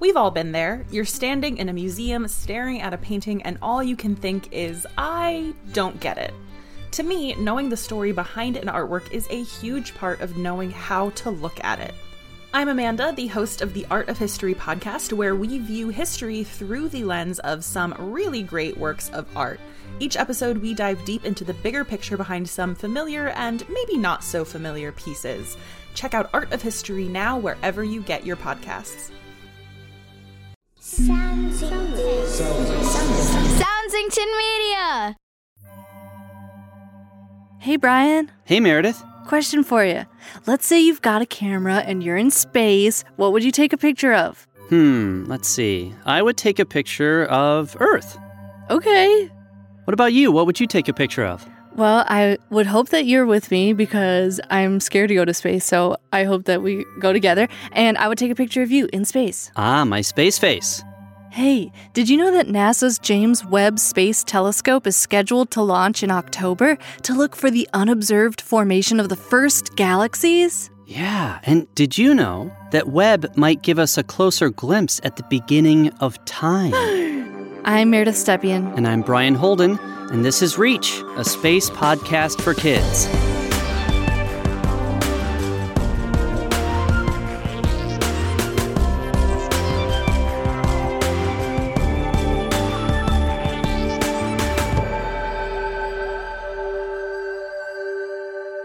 We've all been there. You're standing in a museum staring at a painting, and all you can think is, I don't get it. To me, knowing the story behind an artwork is a huge part of knowing how to look at it. I'm Amanda, the host of the Art of History podcast, where we view history through the lens of some really great works of art. Each episode, we dive deep into the bigger picture behind some familiar and maybe not so familiar pieces. Check out Art of History now wherever you get your podcasts. Soundsington. Soundsington Media. Hey, Brian. Hey, Meredith. Question for you. Let's say you've got a camera and you're in space. What would you take a picture of? Hmm, let's see. I would take a picture of Earth. Okay. What about you? What would you take a picture of? Well, I would hope that you're with me because I'm scared to go to space, so I hope that we go together. And I would take a picture of you in space. Ah, my space face. Hey, did you know that NASA's James Webb Space Telescope is scheduled to launch in October to look for the unobserved formation of the first galaxies? Yeah, and did you know that Webb might give us a closer glimpse at the beginning of time? I'm Meredith Stepien. and I'm Brian Holden, and this is Reach, a space podcast for kids.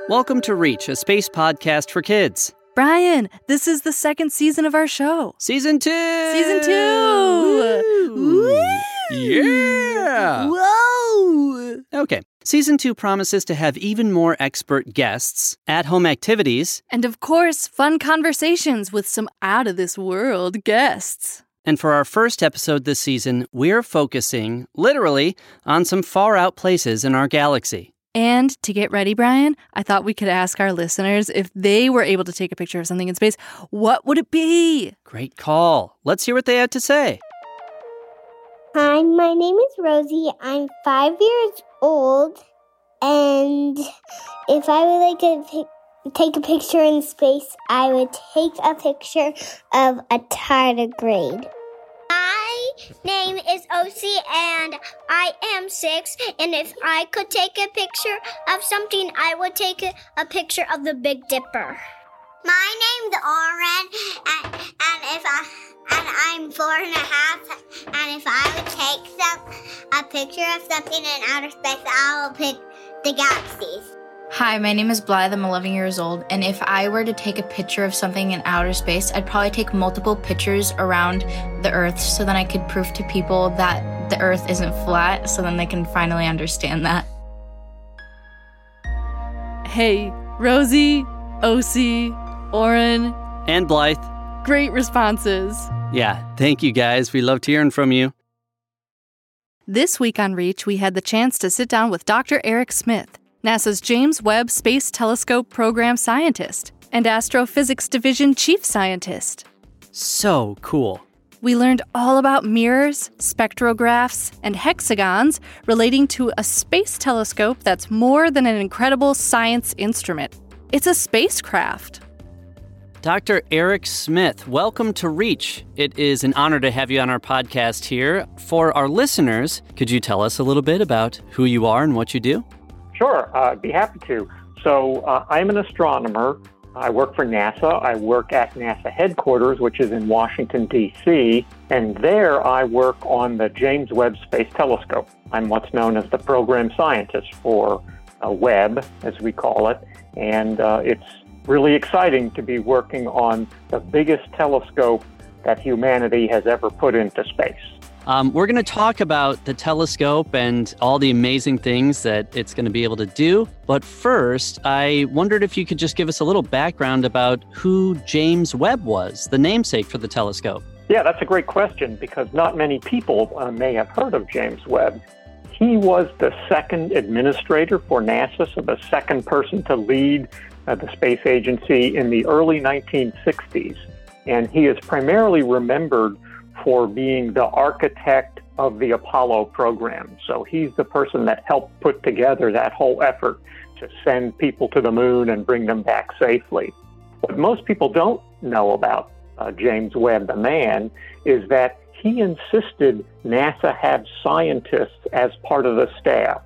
Welcome to Reach, a space podcast for kids. Brian, this is the second season of our show. Season two! Season two! Woo! Yeah! Whoa! Okay. Season two promises to have even more expert guests, at home activities, And of course, fun conversations with some out of this world guests. and for our first episode this season, we're focusing, literally, on some far out places in our galaxy. And to get ready, Brian, I thought we could ask our listeners if they were able to take a picture of something in space, what would it be? Great call. Let's hear what they had to say. Hi, my name is Rosie. I'm five years old, and if I would like to pic- take a picture in space, I would take a picture of a tardigrade. Name is OC and I am six. And if I could take a picture of something, I would take a, a picture of the Big Dipper. My name's Oren, and, and if I and I'm four and a half, and if I would take some a picture of something in outer space, I will pick the galaxies. Hi, my name is Blythe. I'm 11 years old, and if I were to take a picture of something in outer space, I'd probably take multiple pictures around the Earth so then I could prove to people that the Earth isn't flat, so then they can finally understand that. Hey, Rosie, Osi, Oren, And Blythe. great responses. Yeah, thank you guys. We loved hearing from you. This week on Reach, we had the chance to sit down with Dr. Eric Smith, NASA's James Webb Space Telescope Program scientist and Astrophysics Division chief scientist. So cool. We learned all about mirrors, spectrographs, and hexagons relating to a space telescope that's more than an incredible science instrument. It's a spacecraft. Dr. Eric Smith, welcome to Reach. It is an honor to have you on our podcast here. For our listeners, could you tell us a little bit about who you are and what you do? Sure, uh, I'd be happy to. So, uh, I'm an astronomer. I work for NASA. I work at NASA headquarters, which is in Washington, D.C., and there I work on the James Webb Space Telescope. I'm what's known as the program scientist for uh, Webb, as we call it, and uh, it's really exciting to be working on the biggest telescope that humanity has ever put into space. Um, we're going to talk about the telescope and all the amazing things that it's going to be able to do. But first, I wondered if you could just give us a little background about who James Webb was, the namesake for the telescope. Yeah, that's a great question because not many people uh, may have heard of James Webb. He was the second administrator for NASA, so the second person to lead uh, the space agency in the early 1960s. And he is primarily remembered for being the architect of the Apollo program. So he's the person that helped put together that whole effort to send people to the moon and bring them back safely. What most people don't know about uh, James Webb, the man, is that he insisted NASA have scientists as part of the staff.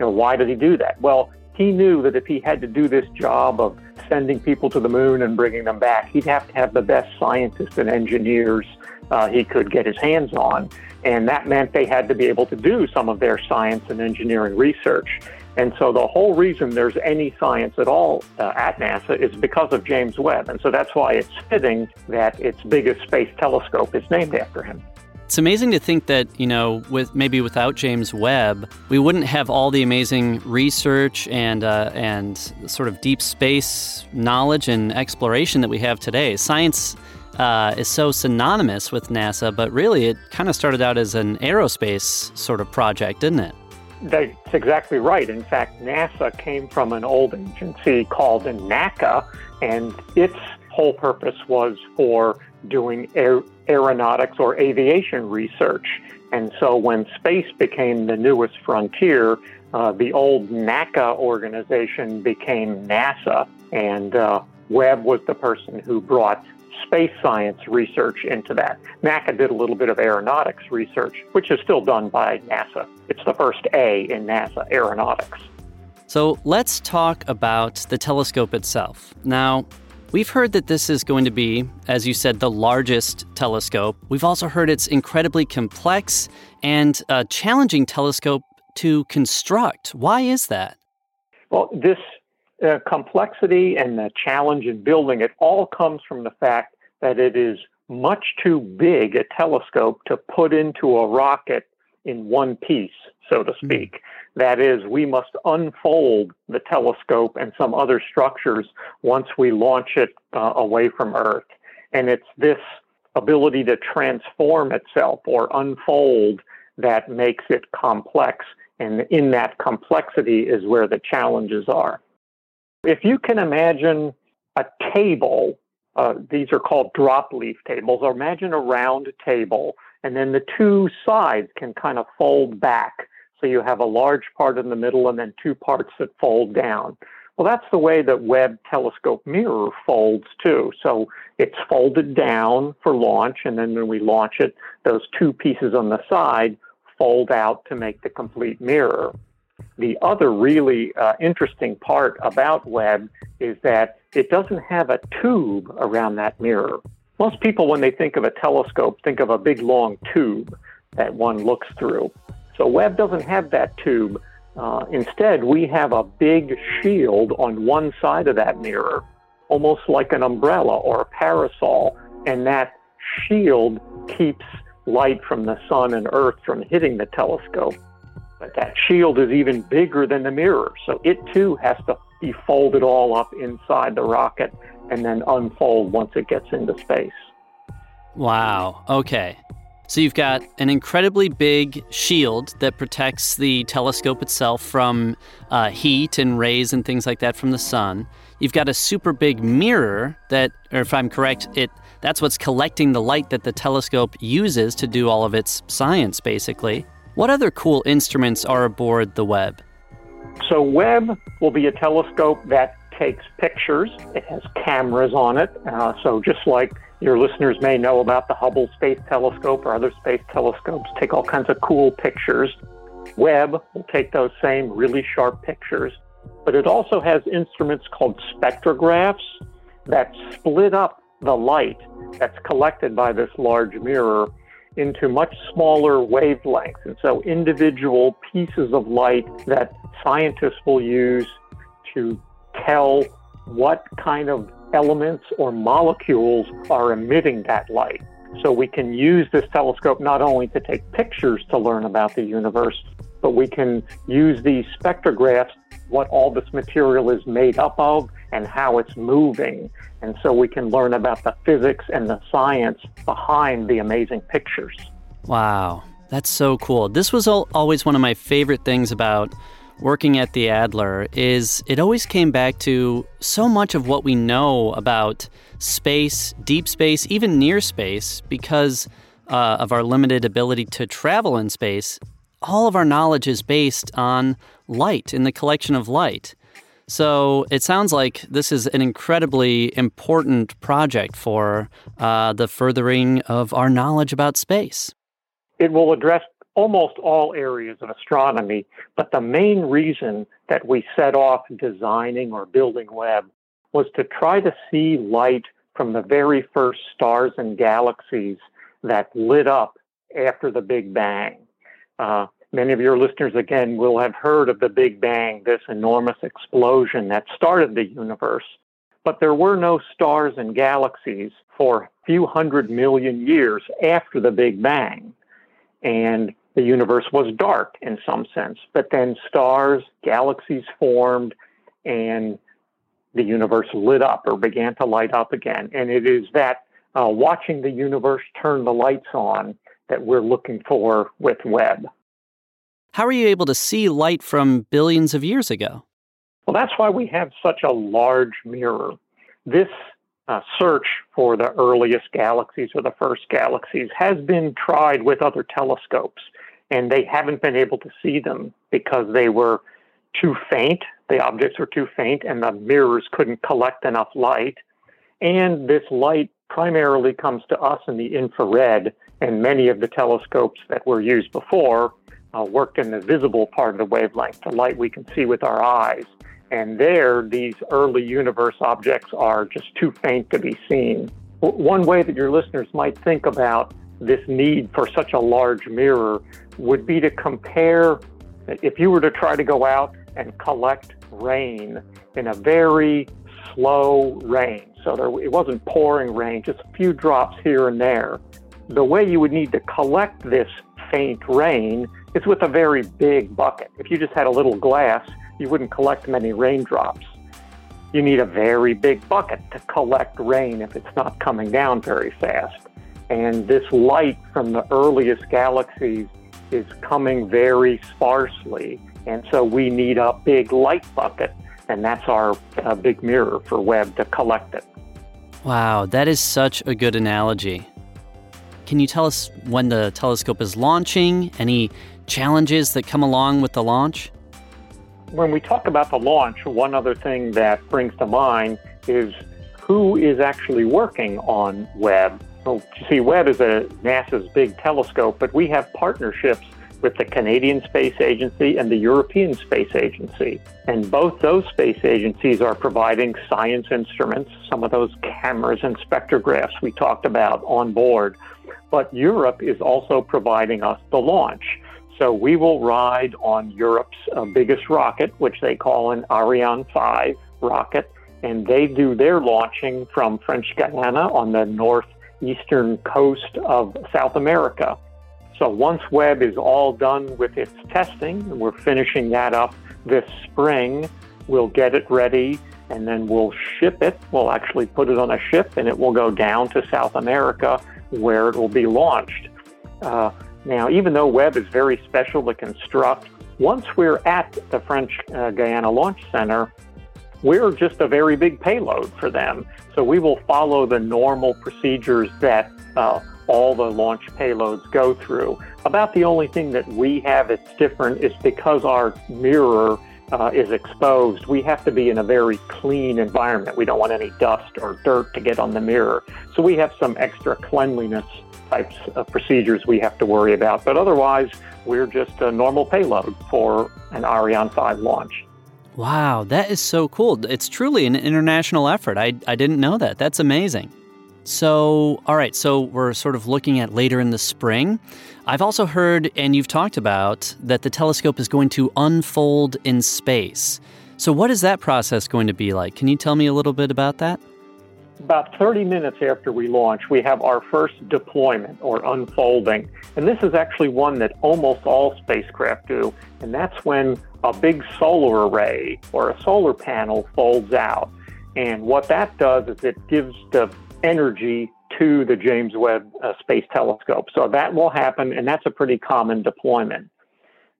You know, why did he do that? Well, he knew that if he had to do this job of sending people to the moon and bringing them back, he'd have to have the best scientists and engineers uh, he could get his hands on. And that meant they had to be able to do some of their science and engineering research. And so the whole reason there's any science at all uh, at NASA is because of James Webb. And so that's why it's fitting that its biggest space telescope is named after him. It's amazing to think that, you know, with maybe without James Webb, we wouldn't have all the amazing research and uh, and sort of deep space knowledge and exploration that we have today. Science uh, is so synonymous with NASA, but really it kind of started out as an aerospace sort of project, didn't it? That's exactly right. In fact, NASA came from an old agency called NACA, and its whole purpose was for doing aer- aeronautics or aviation research. And so when space became the newest frontier, uh, the old NACA organization became NASA, and uh, Webb was the person who brought space science research into that. NACA did a little bit of aeronautics research, which is still done by NASA. It's the first A in NASA, aeronautics. So let's talk about the telescope itself. Now, we've heard that this is going to be, as you said, the largest telescope. We've also heard it's incredibly complex and a challenging telescope to construct. Why is that? Well, this uh, complexity and the challenge in building it all comes from the fact that it is much too big a telescope to put into a rocket in one piece, so to hmm. speak. Mm-hmm. That is, we must unfold the telescope and some other structures once we launch it uh, away from Earth. And it's this ability to transform itself or unfold that makes it complex. And in that complexity is where the challenges are. If you can imagine a table, uh, these are called drop leaf tables, or imagine a round table, and then the two sides can kind of fold back. So you have a large part in the middle and then two parts that fold down. Well, that's the way that Webb telescope mirror folds too. So it's folded down for launch, and then when we launch it, those two pieces on the side fold out to make the complete mirror. The other really uh, interesting part about Webb is that it doesn't have a tube around that mirror. Most people, when they think of a telescope, think of a big long tube that one looks through. So Webb doesn't have that tube. Uh, instead, we have a big shield on one side of that mirror, almost like an umbrella or a parasol, and that shield keeps light from the sun and earth from hitting the telescope. But that shield is even bigger than the mirror, so it too has to be folded all up inside the rocket and then unfold once it gets into space. Wow. Okay. So you've got an incredibly big shield that protects the telescope itself from uh, heat and rays and things like that from the sun. You've got a super big mirror that, or if I'm correct, it that's what's collecting the light that the telescope uses to do all of its science, basically. What other cool instruments are aboard the Webb? So, Webb will be a telescope that takes pictures. It has cameras on it. Uh, so, just like your listeners may know about the Hubble Space Telescope or other space telescopes, take all kinds of cool pictures. Webb will take those same really sharp pictures, but it also has instruments called spectrographs that split up the light that's collected by this large mirror into much smaller wavelengths. And so individual pieces of light that scientists will use to tell what kind of elements or molecules are emitting that light. So we can use this telescope not only to take pictures to learn about the universe, but we can use these spectrographs, what all this material is made up of and how it's moving. And so we can learn about the physics and the science behind the amazing pictures. Wow, that's so cool. This was always one of my favorite things about working at the Adler is it always came back to so much of what we know about space, deep space, even near space because uh, of our limited ability to travel in space. All of our knowledge is based on light in the collection of light. So it sounds like this is an incredibly important project for uh, the furthering of our knowledge about space. It will address almost all areas of astronomy, but the main reason that we set off designing or building Webb was to try to see light from the very first stars and galaxies that lit up after the Big Bang. Uh, many of your listeners, again, will have heard of the Big Bang, this enormous explosion that started the universe. But there were no stars and galaxies for a few hundred million years after the Big Bang. And the universe was dark in some sense. But then stars, galaxies formed, and the universe lit up or began to light up again. And it is that uh, watching the universe turn the lights on that we're looking for with Webb. How are you able to see light from billions of years ago? Well, that's why we have such a large mirror. This uh, search for the earliest galaxies or the first galaxies has been tried with other telescopes, and they haven't been able to see them because they were too faint. The objects were too faint, and the mirrors couldn't collect enough light. And this light primarily comes to us in the infrared, and many of the telescopes that were used before uh, worked in the visible part of the wavelength, the light we can see with our eyes. And there, these early universe objects are just too faint to be seen. One way that your listeners might think about this need for such a large mirror would be to compare if you were to try to go out and collect rain in a very slow rain. So there, it wasn't pouring rain, just a few drops here and there. The way you would need to collect this rain is with a very big bucket. If you just had a little glass, you wouldn't collect many raindrops. You need a very big bucket to collect rain if it's not coming down very fast. And this light from the earliest galaxies is coming very sparsely. And so we need a big light bucket, and that's our uh, big mirror for Webb to collect it. Wow, that is such a good analogy. Can you tell us when the telescope is launching? Any challenges that come along with the launch? When we talk about the launch, one other thing that brings to mind is who is actually working on Webb well, you see, Webb is a NASA's big telescope, but we have partnerships with the Canadian Space Agency and the European Space Agency. And both those space agencies are providing science instruments, some of those cameras and spectrographs we talked about on board. But Europe is also providing us the launch. So we will ride on Europe's uh, biggest rocket, which they call an Ariane 5 rocket, and they do their launching from French Guiana on the northeastern coast of South America. So once Webb is all done with its testing, and we're finishing that up this spring, we'll get it ready and then we'll ship it. We'll actually put it on a ship and it will go down to South America where it will be launched. Uh, now, even though Webb is very special to construct, once we're at the French uh, Guiana Launch Center, we're just a very big payload for them. So we will follow the normal procedures that uh, all the launch payloads go through. About the only thing that we have that's different is because our mirror uh, is exposed, we have to be in a very clean environment. We don't want any dust or dirt to get on the mirror. So we have some extra cleanliness types of procedures we have to worry about. But otherwise, we're just a normal payload for an Ariane 5 launch. Wow, that is so cool. It's truly an international effort. I, I didn't know that. That's amazing. So, all right, so we're sort of looking at later in the spring. I've also heard, and you've talked about, that the telescope is going to unfold in space. So, what is that process going to be like? Can you tell me a little bit about that? About 30 minutes after we launch, we have our first deployment or unfolding. And this is actually one that almost all spacecraft do. And that's when a big solar array or a solar panel folds out. And what that does is it gives the energy to the James Webb uh, Space Telescope. So that will happen, and that's a pretty common deployment.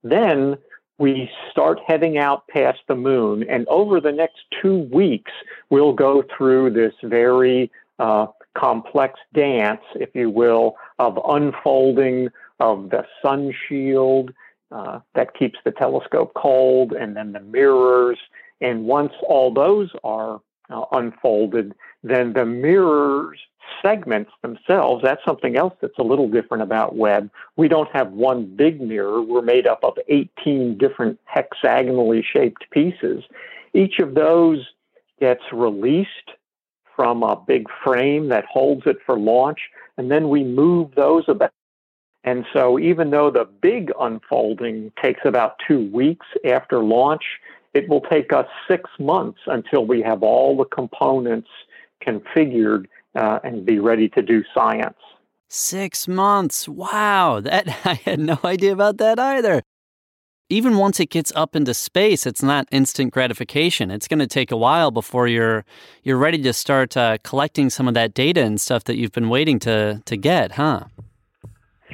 Then we start heading out past the moon, and over the next two weeks, we'll go through this very uh, complex dance, if you will, of unfolding of the sun shield uh, that keeps the telescope cold, and then the mirrors, And once all those are uh, unfolded, than the mirrors segments themselves, that's something else that's a little different about Webb. We don't have one big mirror. We're made up of 18 different hexagonally shaped pieces. Each of those gets released from a big frame that holds it for launch, and then we move those about. And so, even though the big unfolding takes about two weeks after launch, it will take us six months until we have all the components configured uh, and be ready to do science. Six months. Wow. That I had no idea about that either. Even once it gets up into space, it's not instant gratification. It's going to take a while before you're you're ready to start uh, collecting some of that data and stuff that you've been waiting to to get, huh?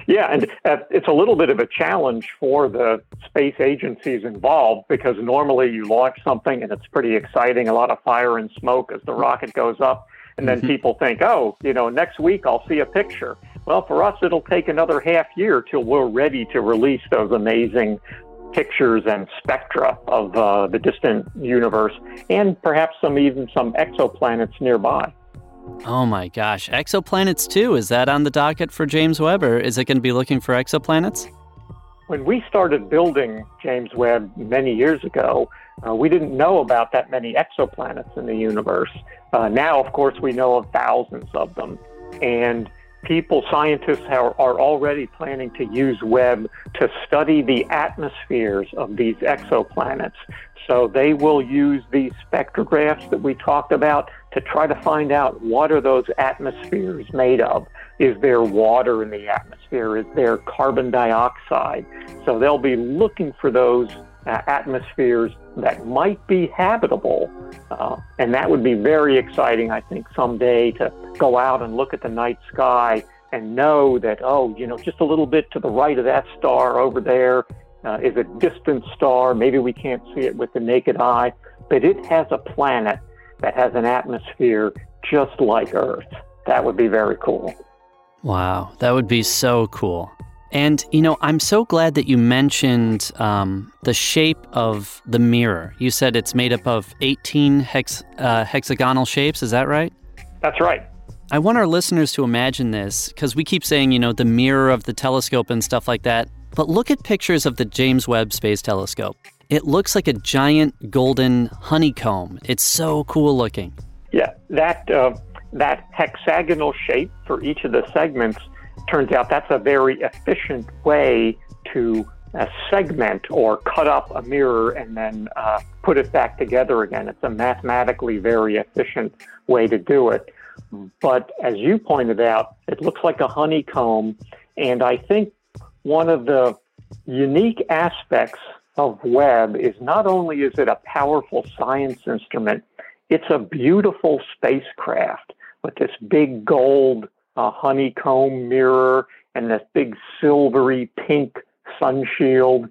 Yeah, and uh, it's a little bit of a challenge for the space agencies involved because normally you launch something and it's pretty exciting, a lot of fire and smoke as the rocket goes up. And then mm-hmm. people think, oh, you know, next week I'll see a picture. Well, for us, it'll take another half year till we're ready to release those amazing pictures and spectra of uh, the distant universe and perhaps some even some exoplanets nearby. Oh my gosh, exoplanets too. Is that on the docket for James Webb or is it going to be looking for exoplanets? When we started building James Webb many years ago, uh, we didn't know about that many exoplanets in the universe. Uh, now, of course, we know of thousands of them. And people, scientists are, are already planning to use Webb to study the atmospheres of these exoplanets. So they will use these spectrographs that we talked about to try to find out what are those atmospheres made of. Is there water in the atmosphere? Is there carbon dioxide? So they'll be looking for those uh, atmospheres that might be habitable. Uh, and that would be very exciting, I think, someday to go out and look at the night sky and know that, oh, you know, just a little bit to the right of that star over there uh, is a distant star. Maybe we can't see it with the naked eye, but it has a planet that has an atmosphere just like Earth. That would be very cool. Wow, that would be so cool. And, you know, I'm so glad that you mentioned um, the shape of the mirror. You said it's made up of 18 hex, uh, hexagonal shapes. Is that right? That's right. I want our listeners to imagine this because we keep saying, you know, the mirror of the telescope and stuff like that. But look at pictures of the James Webb Space Telescope. It looks like a giant golden honeycomb. It's so cool looking. Yeah, that uh, that hexagonal shape for each of the segments turns out that's a very efficient way to uh, segment or cut up a mirror and then uh, put it back together again. It's a mathematically very efficient way to do it. But as you pointed out, it looks like a honeycomb. And I think one of the unique aspects of Webb is not only is it a powerful science instrument, it's a beautiful spacecraft with this big gold a honeycomb mirror and this big silvery pink sun shield.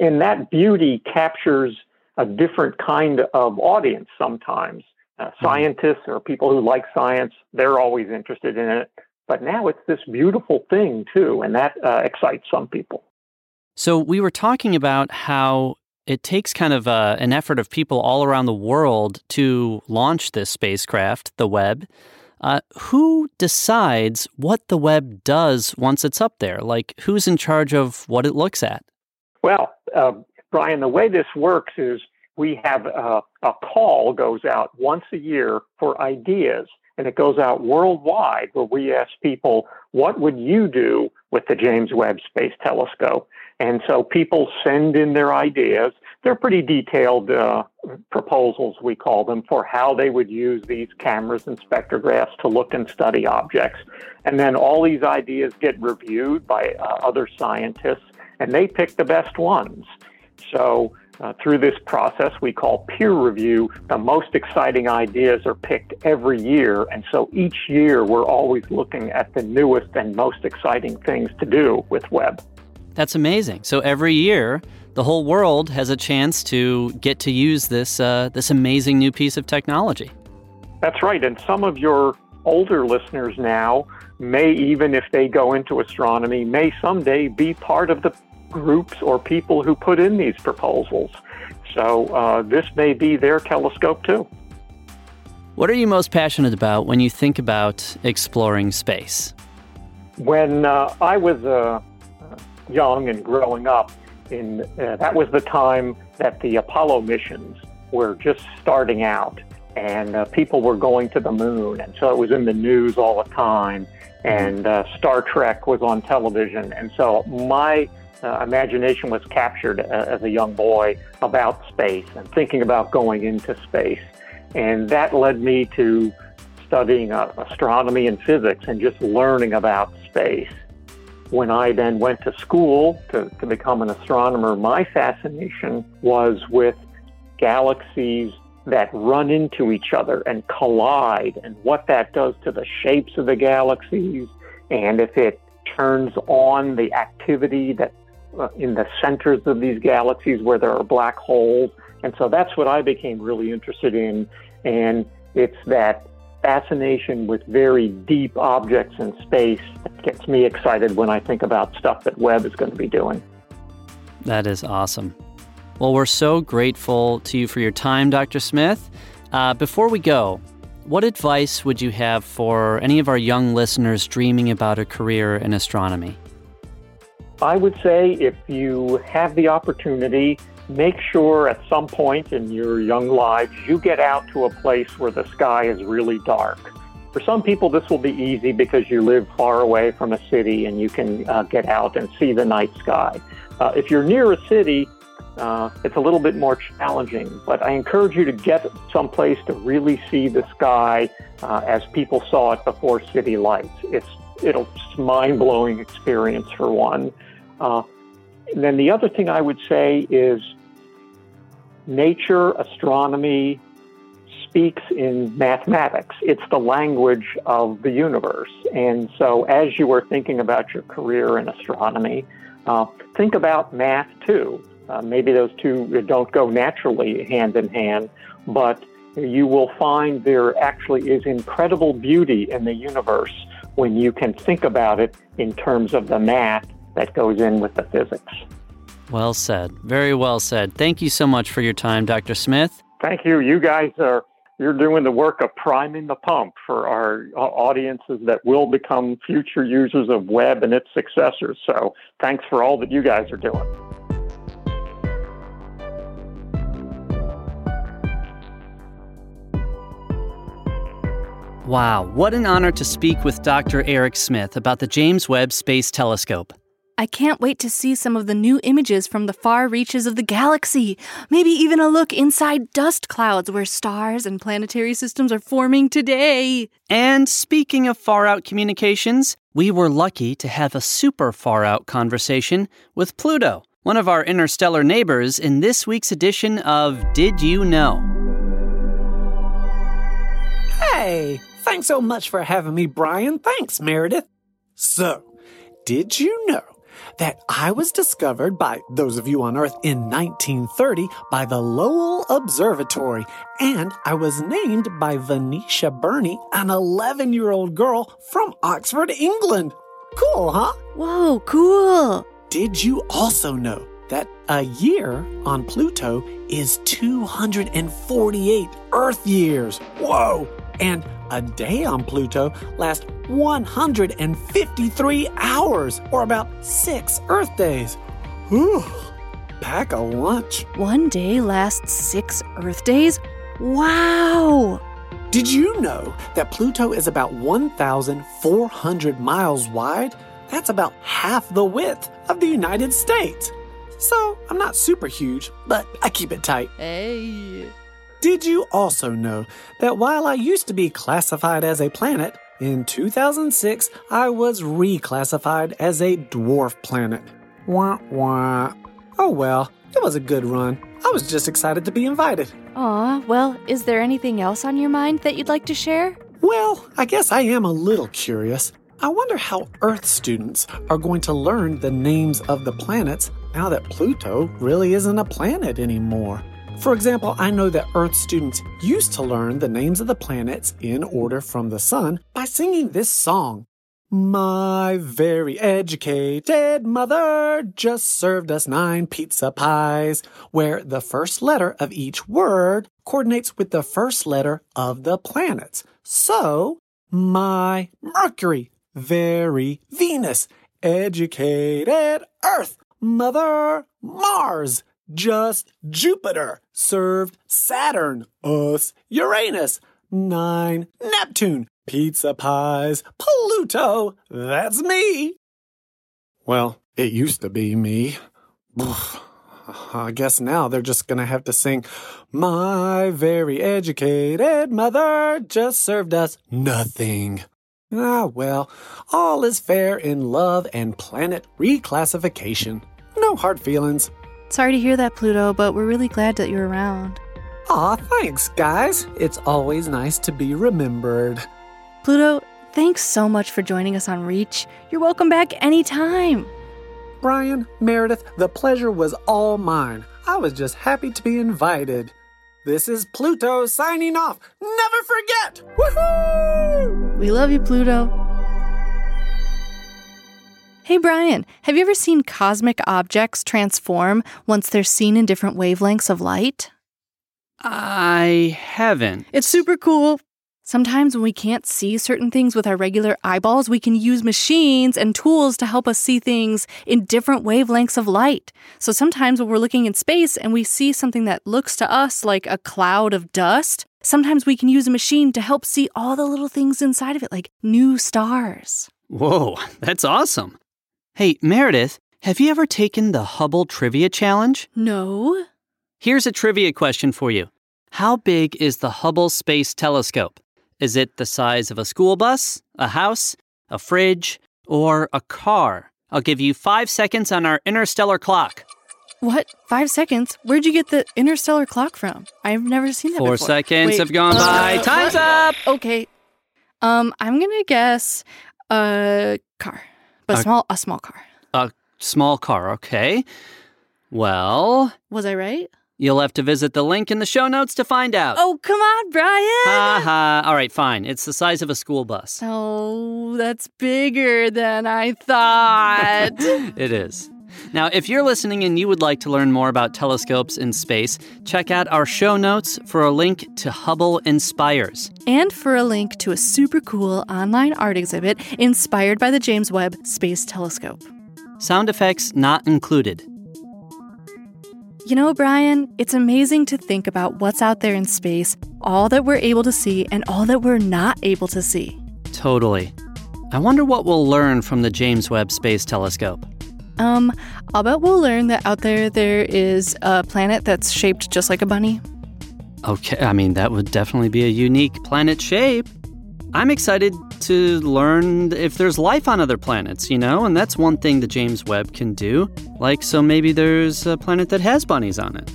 And that beauty captures a different kind of audience sometimes. Uh, hmm. scientists or people who like science, they're always interested in it. But now it's this beautiful thing, too, and that uh, excites some people. So, we were talking about how it takes kind of uh, an effort of people all around the world to launch this spacecraft, the Webb. Uh, who decides what the Webb does once it's up there? Like, who's in charge of what it looks at? Well, uh, Brian, the way this works is we have a, a call goes out once a year for ideas, and it goes out worldwide where we ask people, what would you do with the James Webb Space Telescope? And so people send in their ideas. They're pretty detailed uh, proposals, we call them, for how they would use these cameras and spectrographs to look and study objects. And then all these ideas get reviewed by uh, other scientists, and they pick the best ones. So uh, through this process we call peer review, the most exciting ideas are picked every year. And so each year we're always looking at the newest and most exciting things to do with Webb. That's amazing. So every year, the whole world has a chance to get to use this uh, this amazing new piece of technology. That's right. And some of your older listeners now may even if they go into astronomy may someday be part of the groups or people who put in these proposals. So uh, this may be their telescope too. What are you most passionate about when you think about exploring space? When uh, I was uh, young and growing up, in uh, that was the time that the Apollo missions were just starting out, and uh, people were going to the moon, and so it was in the news all the time, and uh, Star Trek was on television, and so my uh, imagination was captured uh, as a young boy about space and thinking about going into space. And that led me to studying uh, astronomy and physics and just learning about space. When I then went to school to, to become an astronomer, my fascination was with galaxies that run into each other and collide and what that does to the shapes of the galaxies and if it turns on the activity that uh, in the centers of these galaxies where there are black holes. And so that's what I became really interested in. And it's that fascination with very deep objects in space that gets me excited when I think about stuff that Webb is going to be doing. That is awesome. Well, we're so grateful to you for your time, Dr. Smith. Uh, before we go, what advice would you have for any of our young listeners dreaming about a career in astronomy? I would say if you have the opportunity, make sure at some point in your young lives you get out to a place where the sky is really dark. For some people, this will be easy because you live far away from a city and you can uh, get out and see the night sky. Uh, if you're near a city, uh, it's a little bit more challenging, but I encourage you to get someplace to really see the sky uh, as people saw it before city lights. It's it'll it's mind blowing experience for one. Uh, and then the other thing I would say is nature, astronomy speaks in mathematics. It's the language of the universe. And so as you are thinking about your career in astronomy, uh, think about math too. Uh, maybe those two don't go naturally hand in hand, but you will find there actually is incredible beauty in the universe when you can think about it in terms of the math that goes in with the physics. Well said. Very well said. Thank you so much for your time, Dr. Smith. Thank you. You guys are you're doing the work of priming the pump for our uh, audiences that will become future users of Webb and its successors. So, thanks for all that you guys are doing. Wow, what an honor to speak with Dr. Eric Smith about the James Webb Space Telescope. I can't wait to see some of the new images from the far reaches of the galaxy. Maybe even a look inside dust clouds where stars and planetary systems are forming today. And speaking of far out communications, we were lucky to have a super far out conversation with Pluto, one of our interstellar neighbors, in this week's edition of Did You Know? Hey, thanks so much for having me, Brian. Thanks, Meredith. So, did you know that I was discovered by those of you on Earth in 1930 by the Lowell Observatory, and I was named by Venetia Burney, an 11 year old girl from Oxford, England. Cool, huh? Whoa, cool. Did you also know that a year on Pluto is 248 Earth years? Whoa! And a day on Pluto lasts 153 hours, or about six Earth days. Whew, pack a lunch. One day lasts six Earth days? Wow! Did you know that Pluto is about 1,400 miles wide? That's about half the width of the United States. So I'm not super huge, but I keep it tight. Hey. Did you also know that while I used to be classified as a planet, in 2006 I was reclassified as a dwarf planet? Wah wah. Oh well, it was a good run. I was just excited to be invited. Aw, well, is there anything else on your mind that you'd like to share? Well, I guess I am a little curious. I wonder how Earth students are going to learn the names of the planets now that Pluto really isn't a planet anymore. For example, I know that Earth students used to learn the names of the planets in order from the sun by singing this song. My very educated mother just served us nine pizza pies, where the first letter of each word coordinates with the first letter of the planets. So, my Mercury, very Venus, educated Earth, Mother Mars, just Jupiter, served Saturn, us Uranus, nine Neptune, pizza pies, Pluto, that's me. Well, it used to be me. I guess now they're just gonna have to sing, My very educated mother just served us nothing. Ah, well, all is fair in love and planet reclassification. No hard feelings. Sorry to hear that, Pluto, but we're really glad that you're around. Aw, thanks, guys. It's always nice to be remembered. Pluto, thanks so much for joining us on Reach. You're welcome back anytime. Brian, Meredith, the pleasure was all mine. I was just happy to be invited. This is Pluto signing off. Never forget! Woohoo! We love you, Pluto. Hey, Brian, have you ever seen cosmic objects transform once they're seen in different wavelengths of light? I haven't. It's super cool. Sometimes when we can't see certain things with our regular eyeballs, we can use machines and tools to help us see things in different wavelengths of light. So sometimes when we're looking in space and we see something that looks to us like a cloud of dust, sometimes we can use a machine to help see all the little things inside of it, like new stars. Whoa, that's awesome. Hey, Meredith, have you ever taken the Hubble Trivia Challenge? No. Here's a trivia question for you How big is the Hubble Space Telescope? Is it the size of a school bus, a house, a fridge, or a car? I'll give you five seconds on our interstellar clock. What? Five seconds? Where'd you get the interstellar clock from? I've never seen that Four before. seconds Wait, have gone uh, by. what? Time's up! Okay. Um, I'm gonna guess a car, but A- small, a small car. A small car, okay. Well, Was I right? you'll have to visit the link in the show notes to find out. Oh, come on, Brian! Ha ha. All right, fine. It's the size of a school bus. Oh, that's bigger than I thought. it is. Now, if you're listening and you would like to learn more about telescopes in space, check out our show notes for a link to Hubble Inspires. and for a link to a super cool online art exhibit inspired by the James Webb Space Telescope. Sound effects not included. You know, Brian, it's amazing to think about what's out there in space, all that we're able to see, and all that we're not able to see. Totally. I wonder what we'll learn from the James Webb Space Telescope. Um, I'll bet we'll learn that out there there is a planet that's shaped just like a bunny. Okay, I mean, that would definitely be a unique planet shape. I'm excited to learn if there's life on other planets, you know, and that's one thing the James Webb can do. Like, so maybe there's a planet that has bunnies on it.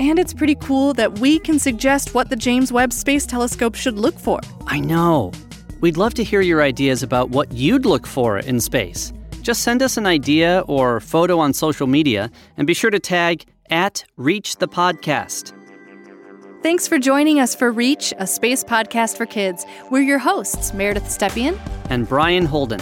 And it's pretty cool that we can suggest what the James Webb Space Telescope should look for. I know. We'd love to hear your ideas about what you'd look for in space. Just send us an idea or photo on social media and be sure to tag at Reach the Podcast. Thanks for joining us for Reach, a space podcast for kids. We're your hosts, Meredith Stepien. and Brian Holden.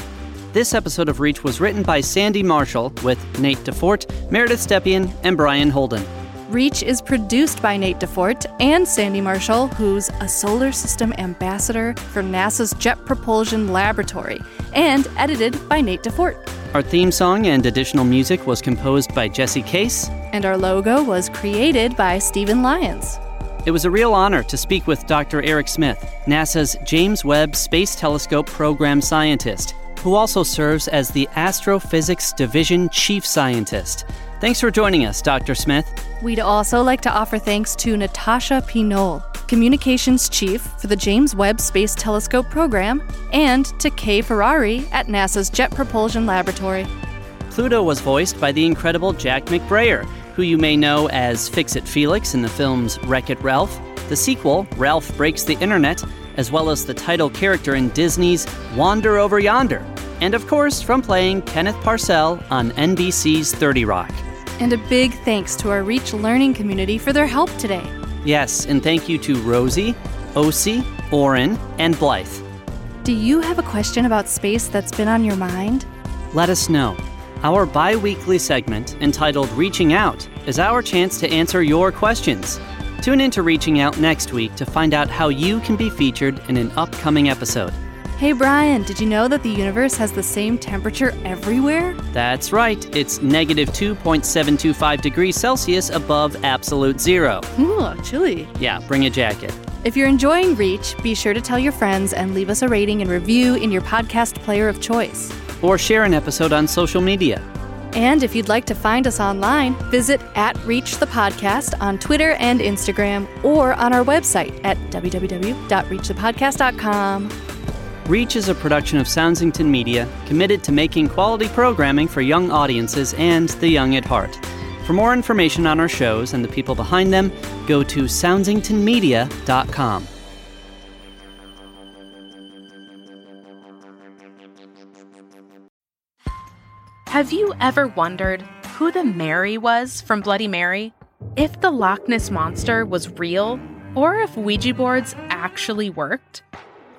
This episode of Reach was written by Sandy Marshall with Nate DuFort, Meredith Stepien, and Brian Holden. Reach is produced by Nate DuFort and Sandy Marshall, who's a solar system ambassador for NASA's Jet Propulsion Laboratory, and edited by Nate DuFort. Our theme song and additional music was composed by Jesse Case. And our logo was created by Steven Lyons. It was a real honor to speak with Dr. Eric Smith, NASA's James Webb Space Telescope Program Scientist, who also serves as the Astrophysics Division Chief Scientist. Thanks for joining us, Dr. Smith. We'd also like to offer thanks to Natasha Pinol, Communications Chief for the James Webb Space Telescope Program, and to Kay Ferrari at NASA's Jet Propulsion Laboratory. Pluto was voiced by the incredible Jack McBrayer, who you may know as Fix It Felix in the films Wreck It Ralph, the sequel, Ralph Breaks the Internet, as well as the title character in Disney's Wander Over Yonder, and of course from playing Kenneth Parcell on NBC's 30 Rock. And a big thanks to our Reach Learning community for their help today. Yes, and thank you to Rosie, Osi, Oren, and Blythe. Do you have a question about space that's been on your mind? Let us know. Our bi weekly segment, entitled Reaching Out, is our chance to answer your questions. Tune into Reaching Out next week to find out how you can be featured in an upcoming episode. Hey Brian, did you know that the universe has the same temperature everywhere? That's right, it's negative 2.725 degrees Celsius above absolute zero. Ooh, chilly. Yeah, bring a jacket. If you're enjoying Reach, be sure to tell your friends and leave us a rating and review in your podcast player of choice. Or share an episode on social media. And if you'd like to find us online, visit at Reach the Podcast on Twitter and Instagram or on our website at www.reachthepodcast.com. Reach is a production of Soundsington Media, committed to making quality programming for young audiences and the young at heart. For more information on our shows and the people behind them, go to soundsingtonmedia.com. Have you ever wondered who the Mary was from Bloody Mary? If the Loch Ness Monster was real, or if Ouija boards actually worked?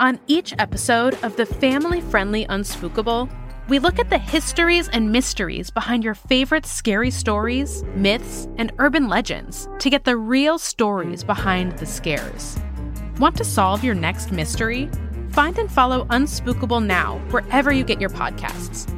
On each episode of the family friendly Unspookable, we look at the histories and mysteries behind your favorite scary stories, myths, and urban legends to get the real stories behind the scares. Want to solve your next mystery? Find and follow Unspookable now wherever you get your podcasts.